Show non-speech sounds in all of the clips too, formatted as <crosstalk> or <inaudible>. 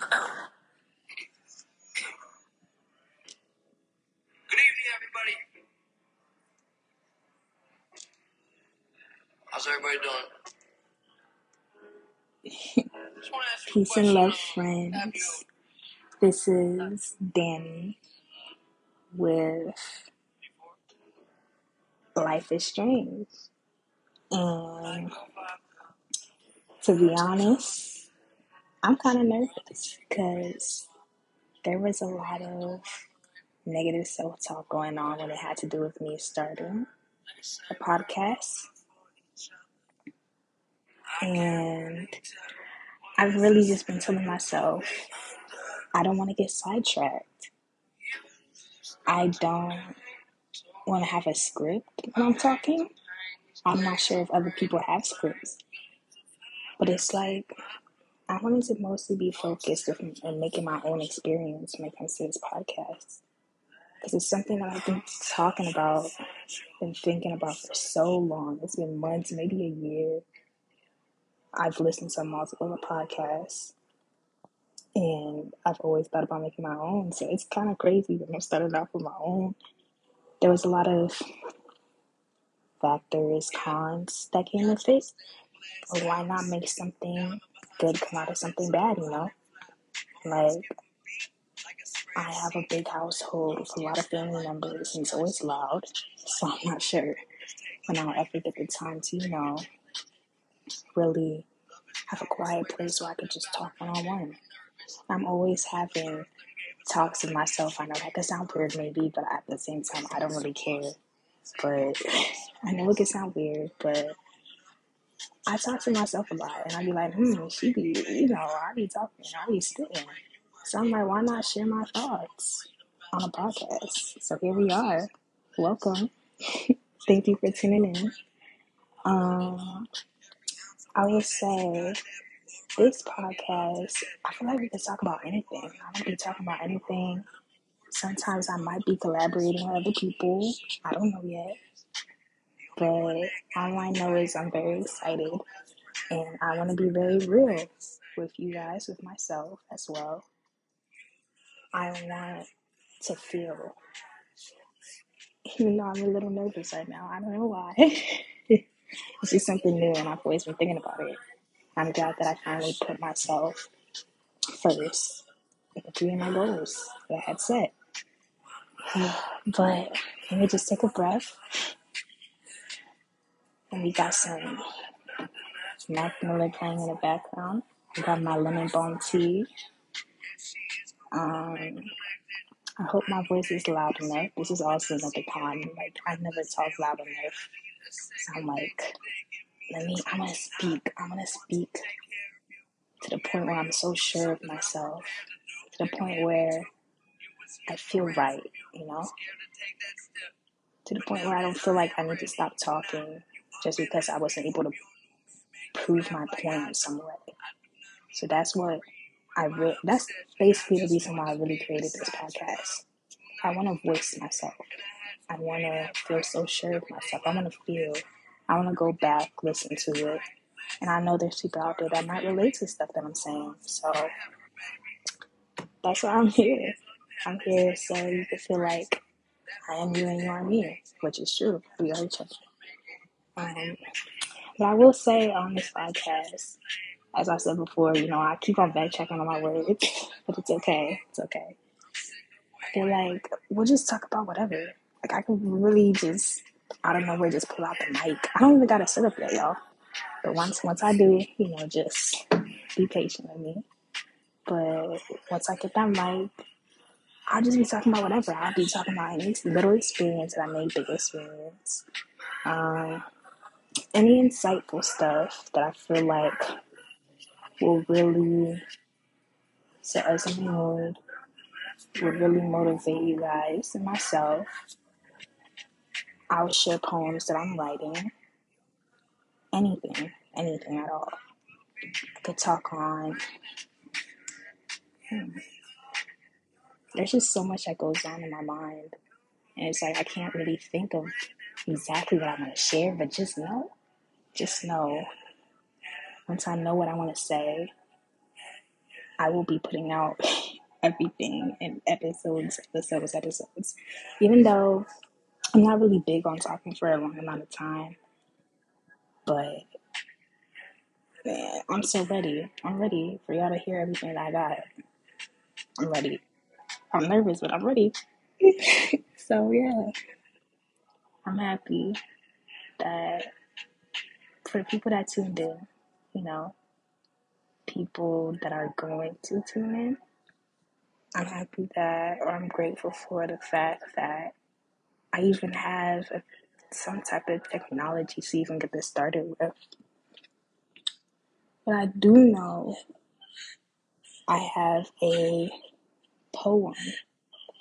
Good evening, everybody. How's everybody doing? Just want to ask you a Peace and question. love, have you friends. This is Danny with Life is Strange. And oh to be honest, I'm kind of nervous because there was a lot of negative self talk going on when it had to do with me starting a podcast. And I've really just been telling myself I don't want to get sidetracked. I don't want to have a script when I'm talking. I'm not sure if other people have scripts, but it's like I wanted to mostly be focused on making my own experience when it comes to this podcast. Because it's something that I've been talking about, been thinking about for so long. It's been months, maybe a year. I've listened to multiple podcasts and I've always thought about making my own. So it's kind of crazy when I started off with my own. There was a lot of factors, cons that came with it. But why not make something good come out of something bad, you know? Like, I have a big household with a lot of family members and it's always loud. <laughs> So I'm not sure when I'll ever get the time to, you know, really have a quiet place where I could just talk one on one. I'm always having talks with myself. I know that could sound weird maybe, but at the same time, I don't really care. But <laughs> I know it could sound weird, but I talk to myself a lot and I be like, hmm, she be, you know, I be talking, I be spitting. So I'm like, why not share my thoughts on a podcast? So here we are. Welcome. <laughs> Thank you for tuning in. Um, I will say this podcast, I feel like we can talk about anything. I don't be talking about anything. Sometimes I might be collaborating with other people. I don't know yet. But all I know is I'm very excited and I want to be very real with you guys, with myself as well. I want to feel, even though I'm a little nervous right now, I don't know why. <laughs> it's just something new and I've always been thinking about it. I'm glad that I finally put myself first with three of my goals that I had set. <sighs> But let me just take a breath and we got some Mac Miller playing in the background. I got my lemon balm tea. Um, I hope my voice is loud enough. This is also another con. Like I never talk loud enough. So I'm like, let me. I'm gonna speak. I'm gonna speak to the point where I'm so sure of myself. To the point where I feel right. You know. To the point where I don't feel like I need to stop talking just because I wasn't able to prove my point in some way. So that's what I re- that's basically the reason why I really created this podcast. I want to voice myself. I want to feel so sure of myself. I want to feel. I want to go back, listen to it, and I know there's people out there that might relate to stuff that I'm saying. So that's why I'm here. I'm here so you can feel like I am you and you are me, which is true. We are each other. Um, but I will say on this podcast, as I said before, you know, I keep on backtracking on my words, <laughs> but it's okay. It's okay. They're like, we'll just talk about whatever. Like, I can really just, I don't know where, just pull out the mic. I don't even got to set up yet, y'all. But once, once I do, you know, just be patient with me. But once I get that mic, I'll just be talking about whatever. I'll be talking about any little experience that I made big experience. Um, any insightful stuff that I feel like will really set us in the mood, will really motivate you guys and myself. I will share poems that I'm writing. Anything, anything at all. I could talk on. hmm, There's just so much that goes on in my mind. And it's like I can't really think of exactly what I want to share, but just know, just know. Once I know what I want to say, I will be putting out <laughs> everything in episodes, episodes, episodes. Even though I'm not really big on talking for a long amount of time, but man, I'm so ready. I'm ready for y'all to hear everything that I got. I'm ready. I'm nervous, but I'm ready. <laughs> so yeah, I'm happy that for people that tuned in, you know, people that are going to tune in, I'm happy that, or I'm grateful for the fact that I even have a, some type of technology to even get this started with. But I do know I have a poem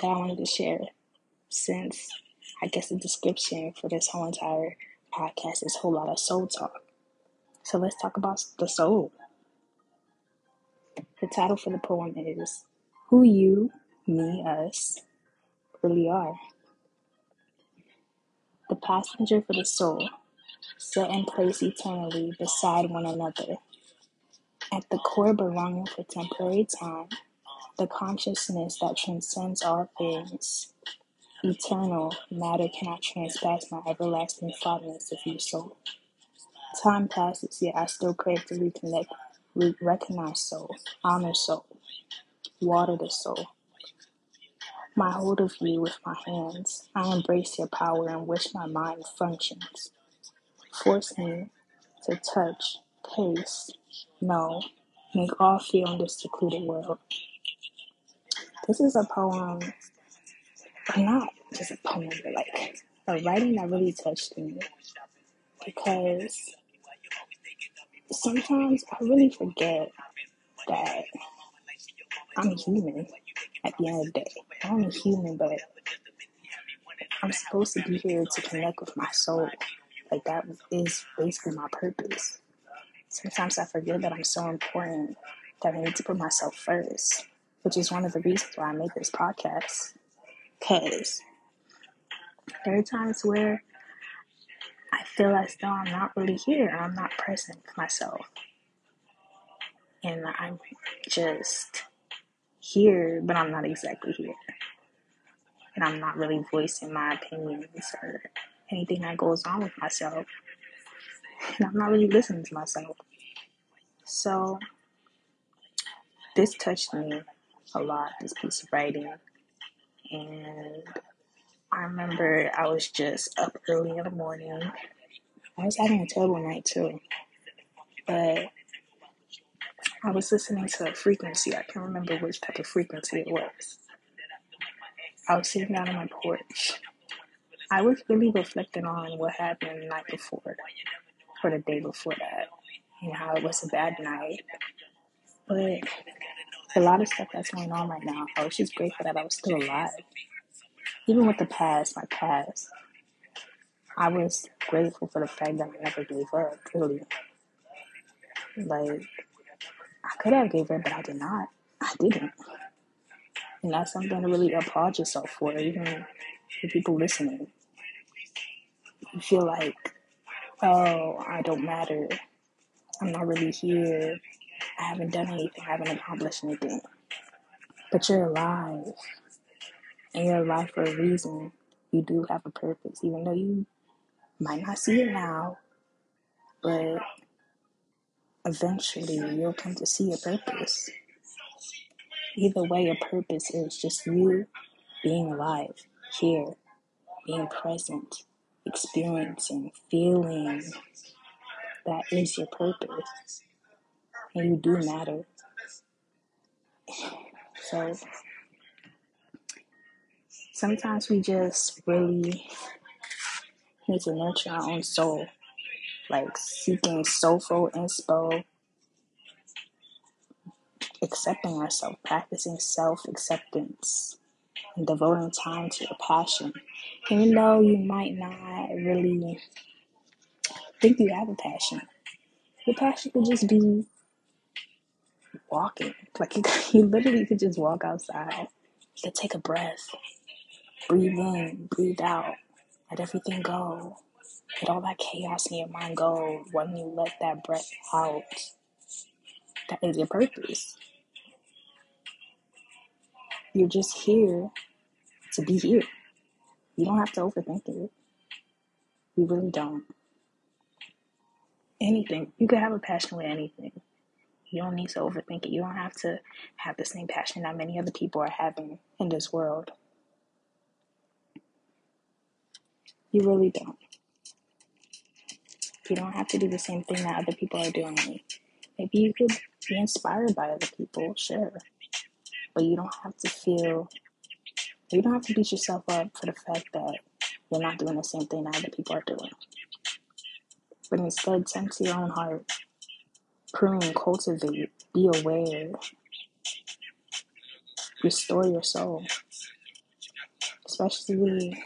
that I wanted to share since I guess the description for this whole entire podcast is a whole lot of soul talk. So let's talk about the soul. The title for the poem is Who You, Me, Us Really Are. The passenger for the soul, set in place eternally beside one another. At the core, belonging for temporary time, the consciousness that transcends all things. Eternal matter cannot transpass my everlasting fondness of you, soul. Time passes, yet I still crave to reconnect, re- recognize soul, honor soul, water the soul. My hold of you with my hands, I embrace your power in which my mind functions. Force me to touch, taste, know, make all feel in this secluded world. This is a poem, not just a poem, but like a writing that really touched me because sometimes I really forget that I'm human at the end of the day. I'm human, but I'm supposed to be here to connect with my soul. Like that is basically my purpose. Sometimes I forget that I'm so important that I need to put myself first, which is one of the reasons why I make this podcast. Because there are times where I feel as though I'm not really here, I'm not present for myself. And I'm just here, but I'm not exactly here. And I'm not really voicing my opinions or anything that goes on with myself. And I'm not really listening to myself. So this touched me a lot, this piece of writing. And I remember I was just up early in the morning. I was having a terrible night too. But I was listening to a frequency. I can't remember which type of frequency it was. I was sitting down on my porch. I was really reflecting on what happened the night before, or the day before that, and how it was a bad night. But a lot of stuff that's going on right now, I was just grateful that I was still alive. Even with the past, my past, I was grateful for the fact that I never gave up, really. Like, I could have gave up, but I did not. I didn't. And that's something to really applaud yourself for, even for people listening. You feel like, oh, I don't matter. I'm not really here. I haven't done anything. I haven't accomplished anything. But you're alive. And you're alive for a reason. You do have a purpose, even though you might not see it now. But eventually, you'll come to see a purpose. Either way, a purpose is just you being alive, here, being present, experiencing, feeling. That is your purpose. And you do matter. So sometimes we just really need to nurture our own soul, like seeking soulful inspo, accepting ourselves, practicing self acceptance, and devoting time to your passion. Even though you might not really think you have a passion, your passion could just be walking. Like you, <laughs> you literally could just walk outside. You could take a breath, breathe in, breathe out, let everything go. Let all that chaos in your mind go when you let that breath out. That is your purpose. You're just here to be here. You don't have to overthink it. You really don't. Anything. You can have a passion with anything. You don't need to overthink it. You don't have to have the same passion that many other people are having in this world. You really don't. You don't have to do the same thing that other people are doing. Maybe you could be inspired by other people, sure. But you don't have to feel, you don't have to beat yourself up for the fact that you're not doing the same thing that other people are doing. But instead, tend to your own heart, prune, cultivate, be aware, restore your soul. Especially,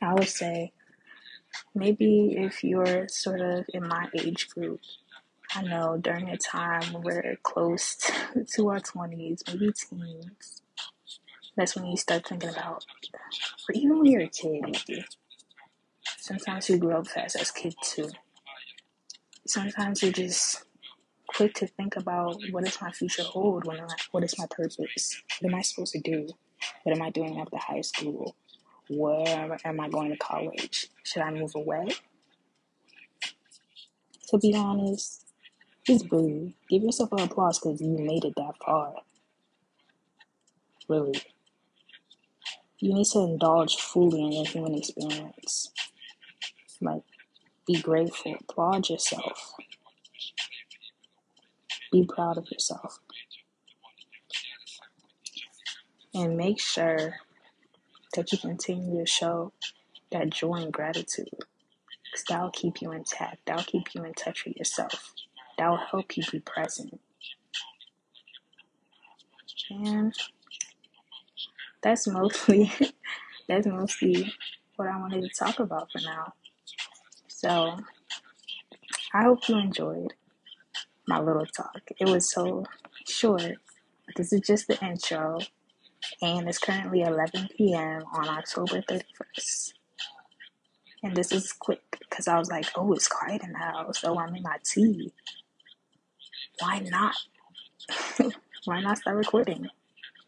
I would say, maybe if you're sort of in my age group, I know during a time when we're close <laughs> to our 20s, maybe teens, that's when you start thinking about, or even when you're a kid, maybe. Sometimes we grow up fast as kids too. Sometimes you're just quick to think about what does my future hold? I, what is my purpose? What am I supposed to do? What am I doing after high school? Where am I going to college? Should I move away? To be honest, just breathe. Give yourself an applause because you made it that far. Really. You need to indulge fully in your human experience. Like, be grateful. Applaud yourself. Be proud of yourself. And make sure that you continue to show that joy and gratitude. Because that'll keep you intact. That'll keep you in touch with yourself. That'll help you be present. And that's mostly <laughs> that's mostly what I wanted to talk about for now. So I hope you enjoyed my little talk. It was so short. This is just the intro, and it's currently 11 p.m. on October 31st. And this is quick because I was like, oh, it's quiet in the house. Oh, I'm in my tea. Why not? <laughs> Why not start recording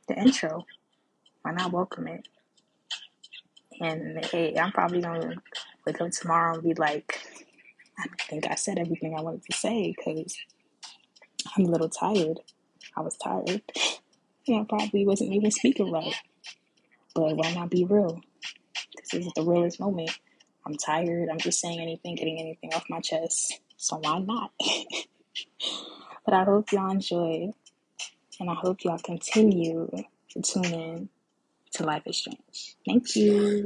the intro? Why not welcome it? And hey, I'm probably gonna wake up tomorrow and be like, I think I said everything I wanted to say because I'm a little tired. I was tired. <laughs> And I probably wasn't even speaking right. But why not be real? This is the realest moment. I'm tired. I'm just saying anything, getting anything off my chest. So why not? <laughs> but I hope y'all enjoy. And I hope y'all continue to tune in to Life is Strange. Thank you.